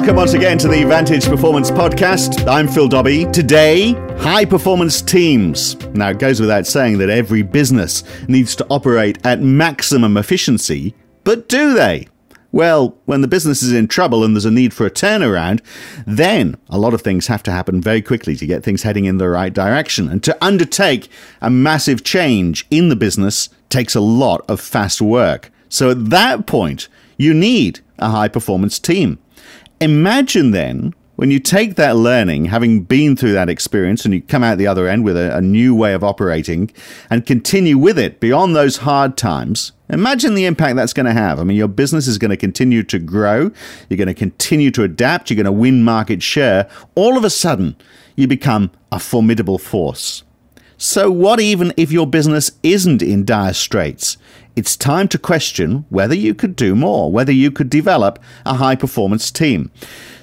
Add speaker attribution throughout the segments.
Speaker 1: Welcome once again to the Vantage Performance Podcast. I'm Phil Dobbie. Today, high performance teams. Now, it goes without saying that every business needs to operate at maximum efficiency, but do they? Well, when the business is in trouble and there's a need for a turnaround, then a lot of things have to happen very quickly to get things heading in the right direction. And to undertake a massive change in the business takes a lot of fast work. So at that point, you need a high performance team. Imagine then when you take that learning, having been through that experience, and you come out the other end with a, a, new way of operating and continue with it beyond those hard times, imagine the impact that's going to have. I mean, your business is going to continue to grow, you're going to continue to adapt, you're going to win market share. All of a sudden, you become a formidable force. So, what even if your business isn't in dire straits? It's time to question whether you could do more, whether you could develop a high performance team.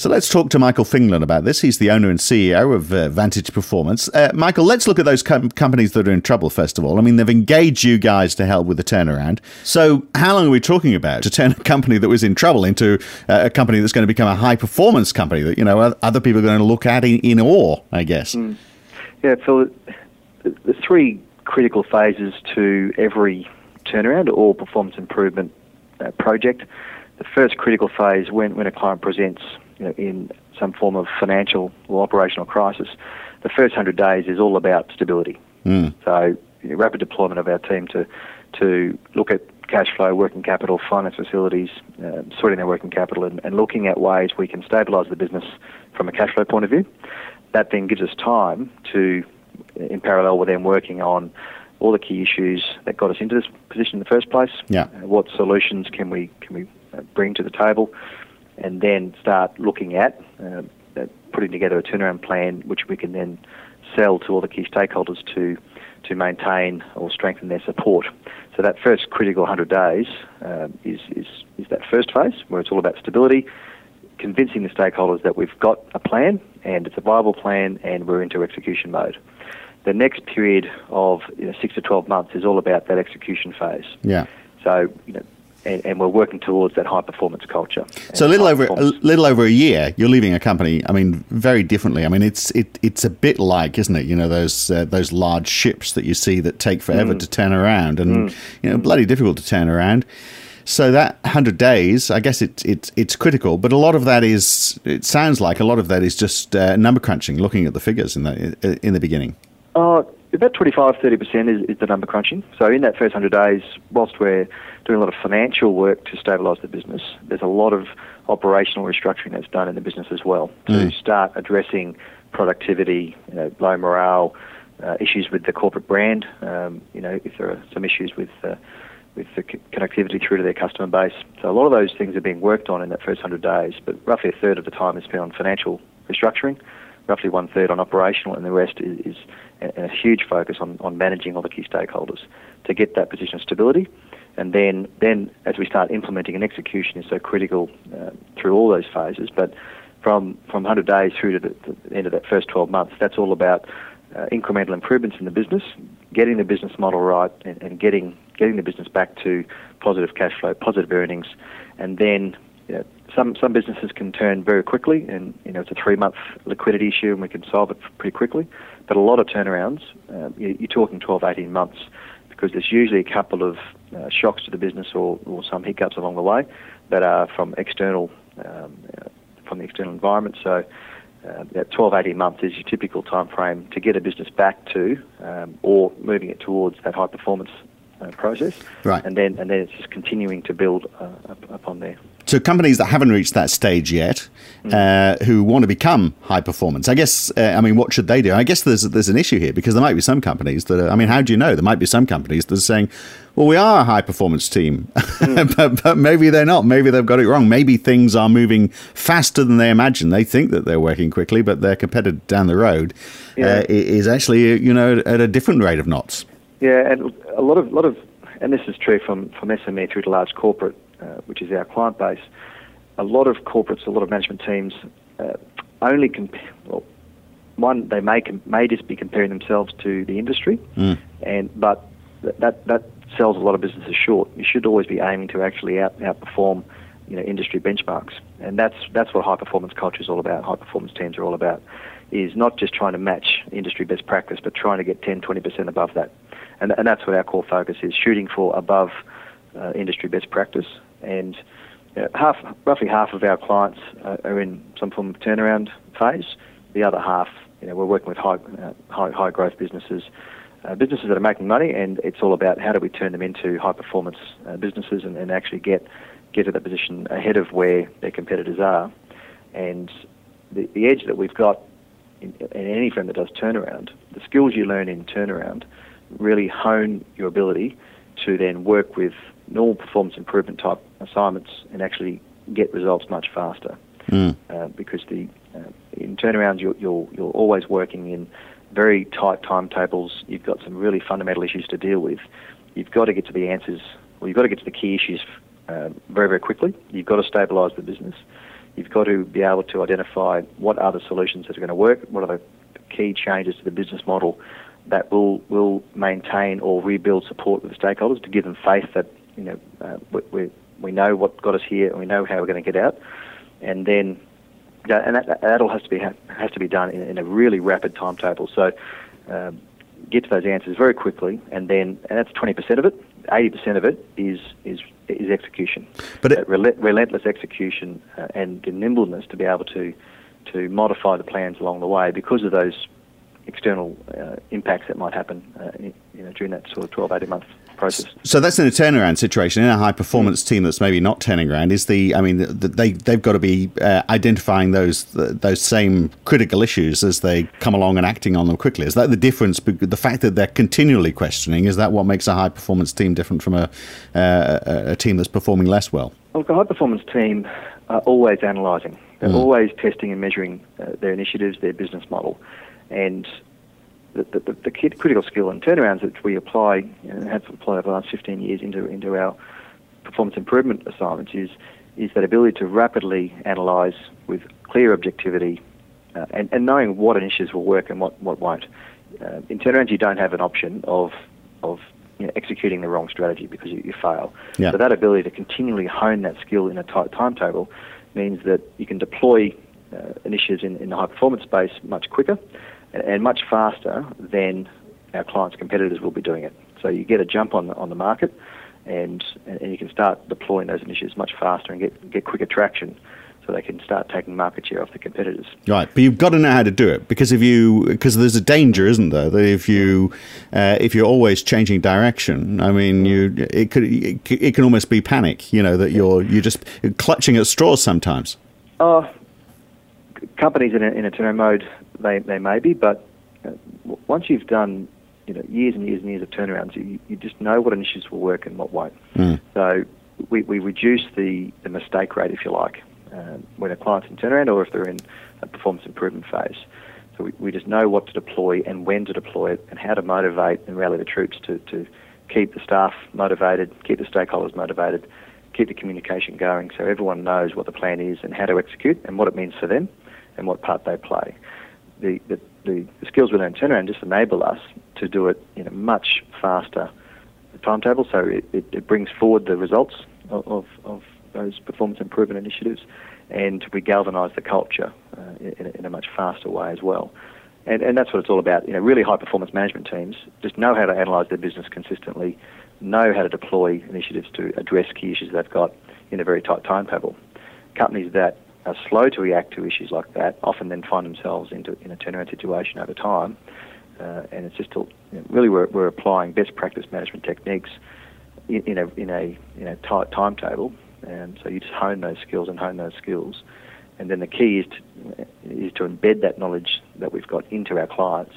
Speaker 1: So let's talk to Michael Fingland about this. He's the owner and CEO of uh, Vantage Performance. Uh, Michael, let's look at those com- companies that are in trouble first of all. I mean, they've engaged you guys to help with the turnaround. So, how long are we talking about to turn a company that was in trouble into uh, a company that's going to become a high performance company that you know other people are going to look at in, in awe? I guess. Mm.
Speaker 2: Yeah, Phil. The three critical phases to every turnaround or performance improvement uh, project. The first critical phase when, when a client presents you know, in some form of financial or operational crisis, the first 100 days is all about stability. Mm. So, you know, rapid deployment of our team to, to look at cash flow, working capital, finance facilities, uh, sorting their working capital, and, and looking at ways we can stabilise the business from a cash flow point of view. That then gives us time to, in parallel with them working on all the key issues that got us into this position in the first place.
Speaker 1: Yeah.
Speaker 2: Uh, what solutions can we can we uh, bring to the table? and then start looking at uh, putting together a turnaround plan which we can then sell to all the key stakeholders to to maintain or strengthen their support. So that first critical 100 days uh, is, is, is that first phase where it's all about stability, convincing the stakeholders that we've got a plan and it's a viable plan and we're into execution mode. The next period of you know, six to 12 months is all about that execution phase.
Speaker 1: Yeah.
Speaker 2: So, you know, and, and, we're working towards that high performance culture.
Speaker 1: So a little over a little over a year, you're leaving a company. I mean, very differently. I mean, it's it, it's a bit like, isn't it? You know, those uh, those large ships that you see that take forever mm. to turn around, and mm. you know, bloody difficult to turn around. So that hundred days, I guess it's it's it's critical, but a lot of that is. It sounds like a lot of that is just uh, number crunching, looking at the figures in the in the beginning.
Speaker 2: Oh, about 25 30% is, is the number crunching. So in that first 100 days, whilst we're doing a lot of financial work to stabilise the business, there's a lot of operational restructuring that's done in the business as well to mm. start addressing productivity, you know, low morale, uh, issues with the corporate brand. Um, you know, if there are some issues with uh, with the connectivity through to their customer base. So a lot of those things are being worked on in that first 100 days, but roughly a third of the time is spent on financial restructuring, roughly one third on operational, and the rest is, is a, a huge focus on, on managing all the key stakeholders to get that position of stability. And then, then as we start implementing and execution is so critical uh, through all those phases. But from, from 100 days through to the, the end of that first 12 months, that's all about uh, incremental improvements in the business, getting the business model right, and, and, getting getting the business back to positive cash flow, positive earnings, and then you know, some some businesses can turn very quickly, and you know it's a three month liquidity issue, and we can solve it pretty quickly. But a lot of turnarounds, uh, you're talking 12, 18 months, because there's usually a couple of uh, shocks to the business or, or some hiccups along the way that are from external um, uh, from the external environment. So. Uh, 12, 18 months is your typical time frame to get a business back to um, or moving it towards that high performance uh, process.
Speaker 1: Right.
Speaker 2: And then and then it's just continuing to build uh, up, upon there.
Speaker 1: So companies that haven't reached that stage yet, mm. uh, who want to become high performance, I guess. Uh, I mean, what should they do? I guess there's there's an issue here because there might be some companies that. Are, I mean, how do you know? There might be some companies that are saying, "Well, we are a high performance team," mm. but, but maybe they're not. Maybe they've got it wrong. Maybe things are moving faster than they imagine. They think that they're working quickly, but their competitor down the road yeah. uh, is actually, you know, at a different rate of knots.
Speaker 2: Yeah, and a lot of lot of, and this is true from from SME through to large corporate, uh, which is our client base a lot of corporates, a lot of management teams uh, only compare. Well, one they may may just be comparing themselves to the industry, mm. and but that that sells a lot of businesses short. You should always be aiming to actually out, outperform you know industry benchmarks, and that's that's what high performance culture is all about. High performance teams are all about is not just trying to match industry best practice, but trying to get 10, 20% above that, and and that's what our core focus is: shooting for above uh, industry best practice. And uh, half, roughly half of our clients uh, are in some form of turnaround phase. The other half, you know, we're working with high uh, high, high growth businesses uh, businesses that are making money, and it's all about how do we turn them into high performance uh, businesses and, and, actually get get to that position ahead of where their competitors are. And the, the edge that we've got in, in, any firm that does turnaround, the skills you learn in turnaround really hone your ability to then work with normal performance improvement type assignments and actually get results much faster. Mm. Uh, because the uh, in turnarounds you're, you're, you're always working in very tight timetables. You've got some really fundamental issues to deal with. You've got to get to the answers, or you've got to get to the key issues uh, very, very quickly. You've got to stabilise the business. You've got to be able to identify what are the solutions that are going to work, what are the key changes to the business model that will will maintain or rebuild support with the stakeholders to give them faith that you know uh, we, we, know what got us here and we know how we're going to get out, and then and that, that all has to be has to be done in, in a really rapid timetable. So um, get to those answers very quickly, and then and that's twenty percent of it. Eighty percent of it is is is execution, but it, uh, relentless execution uh, and the nimbleness to be able to to modify the plans along the way because of those external uh, impacts that might happen uh, you know, during that sort of 12, 18 month process.
Speaker 1: So that's in a turnaround situation. In a high performance team that's maybe not turning around, is the, I mean, the, they, they've got to be uh, identifying those those same critical issues as they come along and acting on them quickly. Is that the difference? The fact that they're continually questioning, is that what makes a high performance team different from a, uh, a team that's performing less well?
Speaker 2: Well, a high performance team are always analysing. They're mm. always testing and measuring uh, their initiatives, their business model and the, the, the, critical skill and turnarounds that we apply and have applied over the last 15 years into, into our performance improvement assignments is, is that ability to rapidly analyse with clear objectivity uh, and, and knowing what initiatives will work and what, what won't. Uh, in turnarounds, you don't have an option of, of you know, executing the wrong strategy because you, you fail. Yeah. So that ability to continually hone that skill in a tight timetable means that you can deploy uh, initiatives in, in the high performance space much quicker and much faster than our clients' competitors will be doing it. So you get a jump on the, on the market, and and you can start deploying those initiatives much faster and get get quicker traction. So they can start taking market share off the competitors.
Speaker 1: Right, but you've got to know how to do it because if you because there's a danger, isn't there, that if you uh, if you're always changing direction, I mean, you it could it can almost be panic. You know that you're you're just clutching at straws sometimes.
Speaker 2: Oh, companies in a, in a turnaround mode, they, they may be, but once you've done you know years and years and years of turnarounds, you, you just know what initiatives will work and what won't. Mm. So we, we reduce the, the mistake rate, if you like, uh, when a client's in turnaround or if they're in a performance improvement phase. So we, we just know what to deploy and when to deploy it and how to motivate and rally the troops to, to keep the staff motivated, keep the stakeholders motivated, keep the communication going so everyone knows what the plan is and how to execute and what it means for them and what part they play. The, the, the, skills we learn turnaround just enable us to do it in a much faster timetable, so it, it, it brings forward the results of, of, of, those performance improvement initiatives and we galvanise the culture uh, in, in, a much faster way as well. And, and that's what it's all about. You know, really high performance management teams just know how to analyse their business consistently, know how to deploy initiatives to address key issues they've got in a very tight timetable. Companies that are slow to react to issues like that often then find themselves into in a turnaround situation over time. Uh, and it's just know, really we're, we're applying best practice management techniques in, in a in a in a tight timetable, and so you just hone those skills and hone those skills, and then the key is to is to embed that knowledge that we've got into our clients.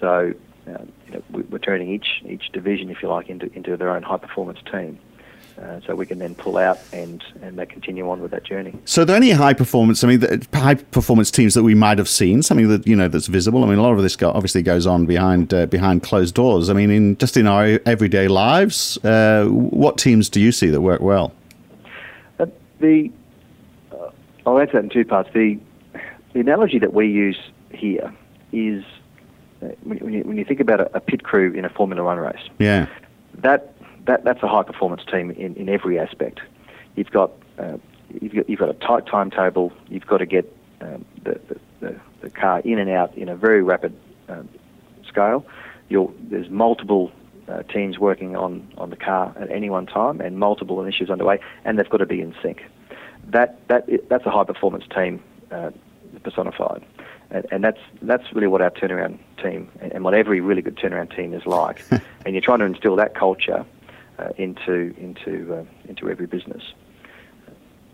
Speaker 2: So uh, you know, we're turning each each division, if you like, into into their own high performance team. Uh, so we can then pull out and, and they continue on with that journey.
Speaker 1: So, are there any high performance? I mean, the, high performance teams that we might have seen, something that you know that's visible. I mean, a lot of this go, obviously goes on behind uh, behind closed doors. I mean, in just in our everyday lives, uh, what teams do you see that work well?
Speaker 2: Uh, the uh, I'll answer that in two parts. The the analogy that we use here is when you, when you think about a, a pit crew in a Formula One race.
Speaker 1: Yeah.
Speaker 2: That that, that's a high performance team in, in every aspect. You've got uh, you've got, you've got a tight timetable. You've got to get um, the, the, the, car in and out in a very rapid um, scale. You're, there's multiple uh, teams working on, on the car at any one time and multiple initiatives underway, and they've got to be in sync. That, that, that's a high performance team uh, personified. And, and, that's that's really what our turnaround team and, and what every really good turnaround team is like. and you're trying to instill that culture into into uh, into every business.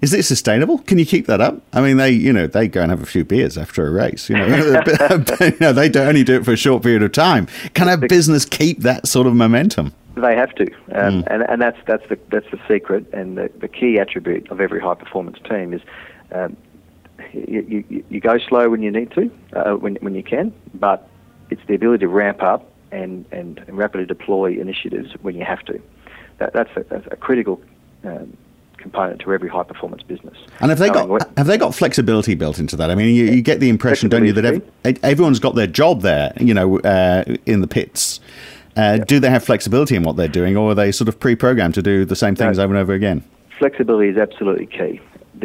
Speaker 1: Is it sustainable? Can you keep that up? I mean, they you know they go and have a few beers after a race. You know, you know they don't only do it for a short period of time. Can a business keep that sort of momentum?
Speaker 2: They have to, um, mm. and and that's that's the that's the secret and the, the key attribute of every high performance team is. Um, you, you, you, go slow when you need to, uh, when, when you can, but it's the ability to ramp up and, and rapidly deploy initiatives when you have to. That, that's, a, that's a critical um, component to every high performance business.
Speaker 1: And have they got what, have they got flexibility built into that? I mean, you, you get the impression, don't you, that ev- everyone's got their job there, you know, uh, in the pits. Uh, Do they have flexibility in what they're doing, or are they sort of pre-programmed to do the same things no, over and over again?
Speaker 2: Flexibility is absolutely key,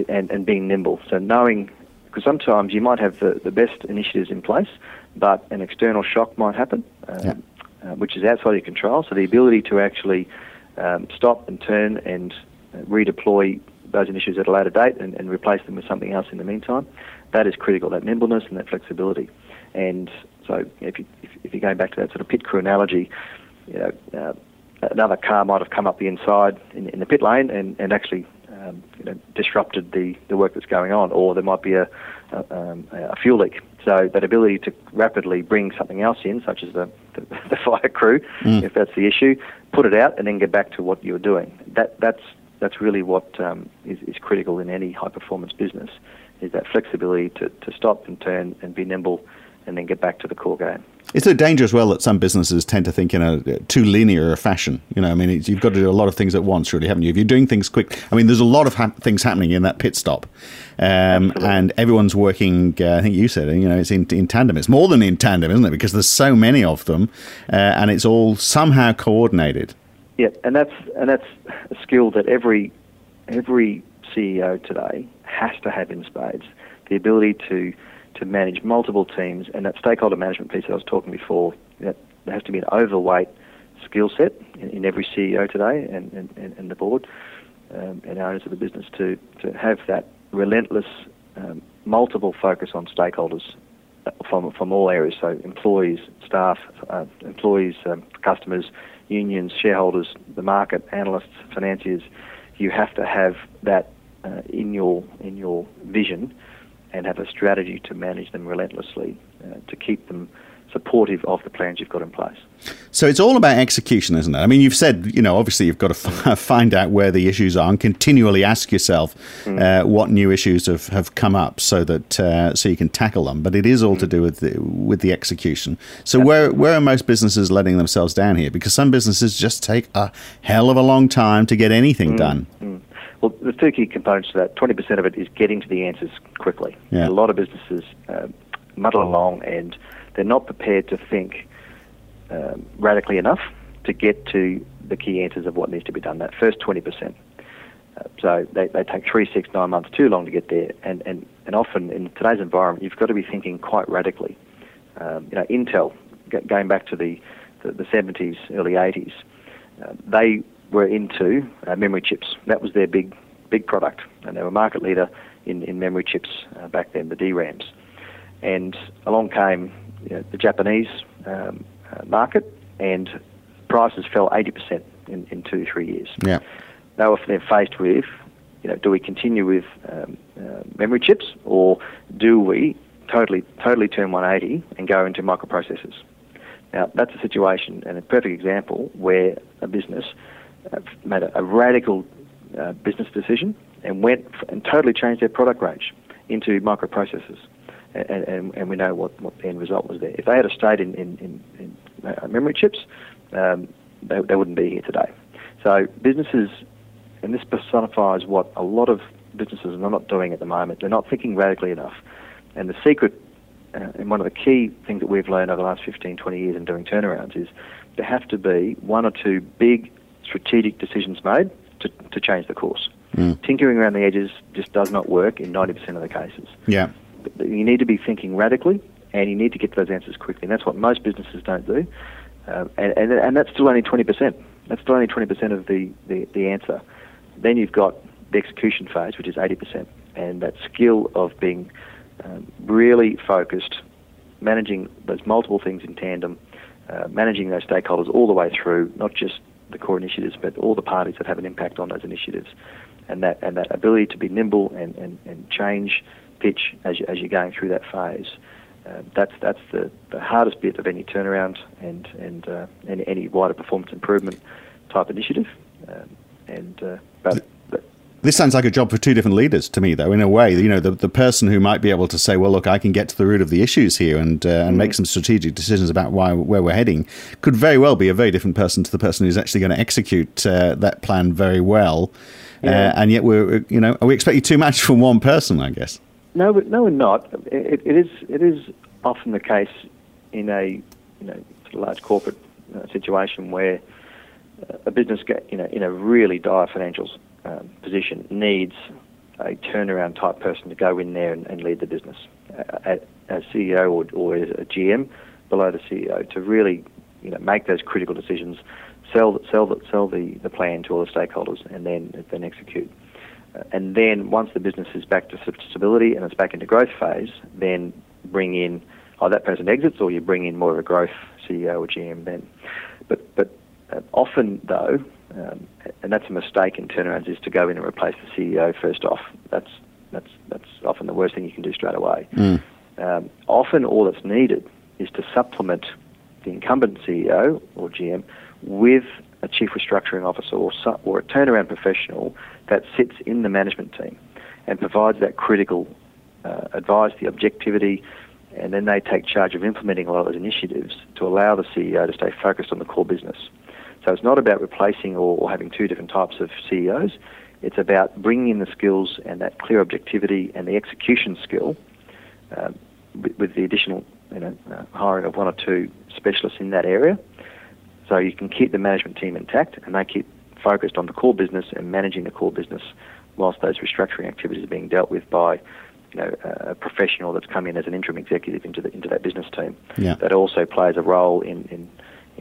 Speaker 2: and, and being nimble. So knowing, because sometimes you might have the, the best initiatives in place, but an external shock might happen, um, yeah. uh, which is outside your control. So the ability to actually um, stop and turn and redeploy those initiatives at a later date and, and, replace them with something else in the meantime. That is critical, that nimbleness and that flexibility. And so if, you, if, you're going back to that sort of pit crew analogy, you know, uh, another car might have come up the inside in, in the pit lane and, and actually um, you know, disrupted the, the work that's going on, or there might be a, a, um, a, fuel leak. So that ability to rapidly bring something else in, such as the, the, the fire crew, mm. if that's the issue, put it out and then get back to what you're doing. That that's that's really what um, is, is critical in any high performance business is that flexibility to, to stop and turn and be nimble and then get back to the core game.
Speaker 1: It's a danger as well that some businesses tend to think in a too linear a fashion. You know, I mean, you've got to do a lot of things at once, really, haven't you? If you're doing things quick, I mean, there's a lot of ha- things happening in that pit stop, um, and everyone's working. Uh, I think you said, you know, it's in, in, tandem. It's more than in tandem, isn't it? Because there's so many of them, uh, and it's all somehow coordinated.
Speaker 2: Yeah, and that's and that's a skill that every every CEO today has to have in spades. The ability to to manage multiple teams and that stakeholder management piece that I was talking before. That there has to be an overweight skill set in, in, every CEO today and, and, and the board um, and owners of the business to to have that relentless um, multiple focus on stakeholders uh, from from all areas. So employees, staff, uh, employees, um, customers, unions, shareholders, the market, analysts, financiers, you have to have that uh, in your in your vision and have a strategy to manage them relentlessly uh, to keep them supportive of the plans you've got in place.
Speaker 1: So it's all about execution, isn't it? I mean, you've said, you know, obviously you've got to f- find out where the issues are and continually ask yourself mm. uh, what new issues have, have come up so that uh, so you can tackle them. But it is all mm. to do with the, with the execution. So where where are most businesses letting themselves down here? Because some businesses just take a hell of a long time to get anything mm. done.
Speaker 2: Well, there's two key components to that. 20% of it is getting to the answers quickly. Yeah. A lot of businesses uh, muddle along and they're not prepared to think um, radically enough to get to the key answers of what needs to be done. That first 20%. Uh, so they, they take three, six, nine months too long to get there. And, and, and often in today's environment, you've got to be thinking quite radically. Um, you know, Intel, going back to the, the, the 70s, early 80s, uh, they were into uh, memory chips. That was their big big product, and they were market leader in, in memory chips uh, back then, the DRAMs. And along came you know, the Japanese um, uh, market, and prices fell 80% in, in two, three years.
Speaker 1: Yeah.
Speaker 2: They were then faced with, you know, do we continue with um, uh, memory chips, or do we totally, totally turn 180 and go into microprocessors? Now, that's a situation and a perfect example where a business made a, a radical uh, business decision and went and totally changed their product range into microprocessors. And, and, and we know what, what the end result was there. If they had stayed in, in, in, in uh, memory chips, um, they, they wouldn't be here today. So businesses, and this personifies what a lot of businesses are not doing at the moment. They're not thinking radically enough. And the secret, uh, and one of the key things that we've learned over the last 15, 20 years in doing turnarounds is there have to be one or two big strategic decisions made to, to change the course. Mm. Tinkering around the edges just does not work in 90% of the cases.
Speaker 1: Yeah.
Speaker 2: You need to be thinking radically, and you need to get those answers quickly. And that's what most businesses don't do. Um, and, and, and that's still only 20%. That's still only 20% of the, the, the answer. Then you've got the execution phase, which is 80%. And that skill of being um, really focused, managing those multiple things in tandem, uh, managing those stakeholders all the way through, not just the core initiatives, but all the parties that have an impact on those initiatives. And that, and that ability to be nimble and, and, and change pitch as, you, as you're going through that phase. Uh, that's that's the, the hardest bit of any turnaround and and uh, any, wider performance improvement type initiative. Um, and uh,
Speaker 1: this sounds like a job for two different leaders to me, though. In a way, you know, the, the person who might be able to say, "Well, look, I can get to the root of the issues here and uh, and mm. make some strategic decisions about why where we're heading," could very well be a very different person to the person who's actually going to execute uh, that plan very well. Yeah. Uh, and yet, we're you know, are we expecting too much from one person? I guess.
Speaker 2: No, no, we're not. It, it is it is often the case in a you know sort of large corporate uh, situation where uh, a business get, you know in a really dire financial um, position needs a turnaround type person to go in there and, and lead the business, uh, a, CEO or, or a GM below the CEO to really you know make those critical decisions, sell sell sell the, the plan to all the stakeholders, and then then execute. Uh, and then once the business is back to stability and it's back into growth phase, then bring in, oh, that person exits, or you bring in more of a growth CEO or GM then. Uh, often, though, um, and that's a mistake in turnarounds, is to go in and replace the CEO first off. That's, that's, that's often the worst thing you can do straight away. Mm. Um, often, all that's needed is to supplement the incumbent CEO or GM with a chief restructuring officer or, or a turnaround professional that sits in the management team and provides that critical uh, advice, the objectivity, and then they take charge of implementing a lot of those initiatives to allow the CEO to stay focused on the core business. So it's not about replacing or, or having two different types of CEOs. It's about bringing in the skills and that clear objectivity and the execution skill uh, with, with, the additional you know, uh, hiring of one or two specialists in that area so you can keep the management team intact and they keep focused on the core business and managing the core business whilst those restructuring activities are being dealt with by you know, a professional that's come in as an interim executive into the into that business team. Yeah. That also plays a role in, in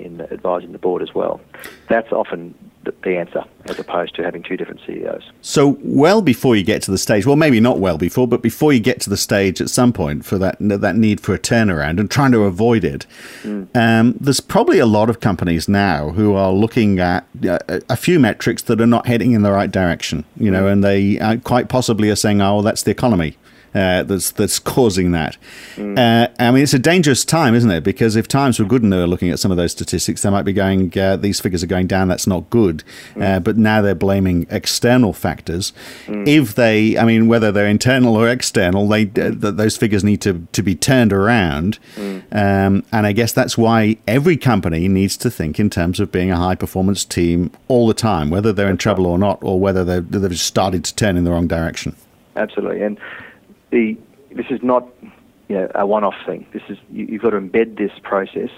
Speaker 2: in advising the board as well. That's often the answer as opposed to having two different CEOs.
Speaker 1: So, well before you get to the stage, well, maybe not well before, but before you get to the stage at some point for that that need for a turnaround and trying to avoid it, mm. um, there's probably a lot of companies now who are looking at uh, a few metrics that are not heading in the right direction, you know, mm. and they uh, quite possibly are saying, "Oh, well, that's the economy." Uh, that's that's causing that. Mm. Uh, I mean, it's a dangerous time, isn't it? Because if times were good and they were looking at some of those statistics, they might be going, uh, these figures are going down. That's not good. Mm. but now they're blaming external factors. Mm. If they, I mean, whether they're internal or external, they uh, those figures need to to be turned around. Mm. Um, and I guess that's why every company needs to think in terms of being a high performance team all the time, whether they're in trouble or not, or whether they've started to turn in the wrong direction.
Speaker 2: Absolutely, and the this is not you know a one-off thing. This is you, have got to embed this process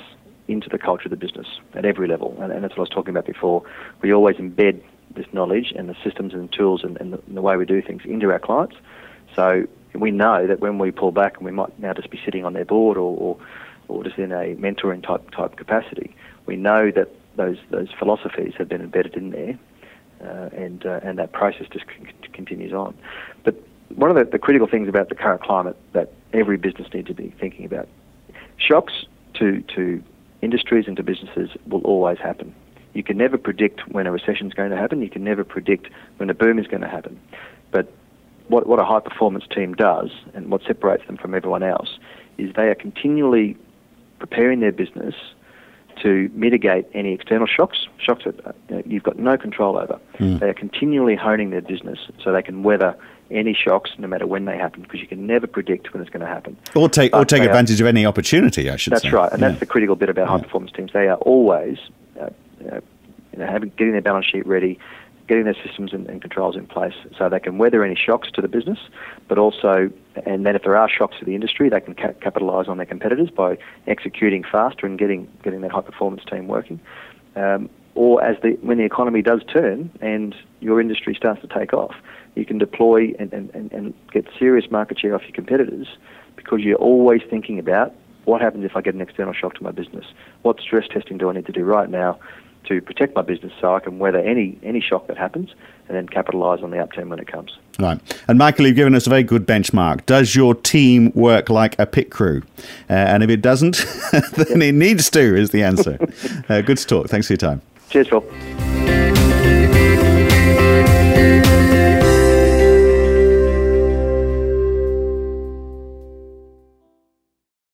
Speaker 2: into the culture of the business at every level, and, and that's what I was talking about before. We always embed this knowledge and the systems and tools and, and, the, and the way we do things into our clients. So we know that when we pull back, and we might now just be sitting on their board or, or, or just in a mentoring type type capacity, we know that those those philosophies have been embedded in there, uh, and uh, and that process just c- continues on. But one of the, the critical things about the current climate that every business needs to be thinking about shocks to, to industries and to businesses will always happen. You can never predict when a recession is going to happen. You can never predict when a boom is going to happen. But what, what a high performance team does and what separates them from everyone else is they are continually preparing their business to mitigate any external shocks, shocks that uh, you've got no control over. Mm. They are continually honing their business so they can weather any shocks, no matter when they happen, because you can never predict when it's going to happen.
Speaker 1: Or take, or take advantage are, of any opportunity, I should
Speaker 2: that's
Speaker 1: say.
Speaker 2: That's right, and yeah. that's the critical bit about high performance teams. They are always uh, uh, you know, having, getting their balance sheet ready, getting their systems and, and, controls in place so they can weather any shocks to the business, but also, and then if there are shocks to the industry, they can ca- capitalise on their competitors by executing faster and getting getting that high performance team working. Um, or as the when the economy does turn and your industry starts to take off, you can deploy and, and, and get serious market share off your competitors because you're always thinking about what happens if I get an external shock to my business? What stress testing do I need to do right now to protect my business so I can weather any any shock that happens and then capitalise on the upturn when it comes.
Speaker 1: Right. And Michael, you've given us a very good benchmark. Does your team work like a pit crew? Uh, and if it doesn't, then it needs to, is the answer. uh, good to talk. Thanks for your time.
Speaker 2: Cheers, Phil.